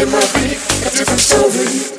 in my be a different story.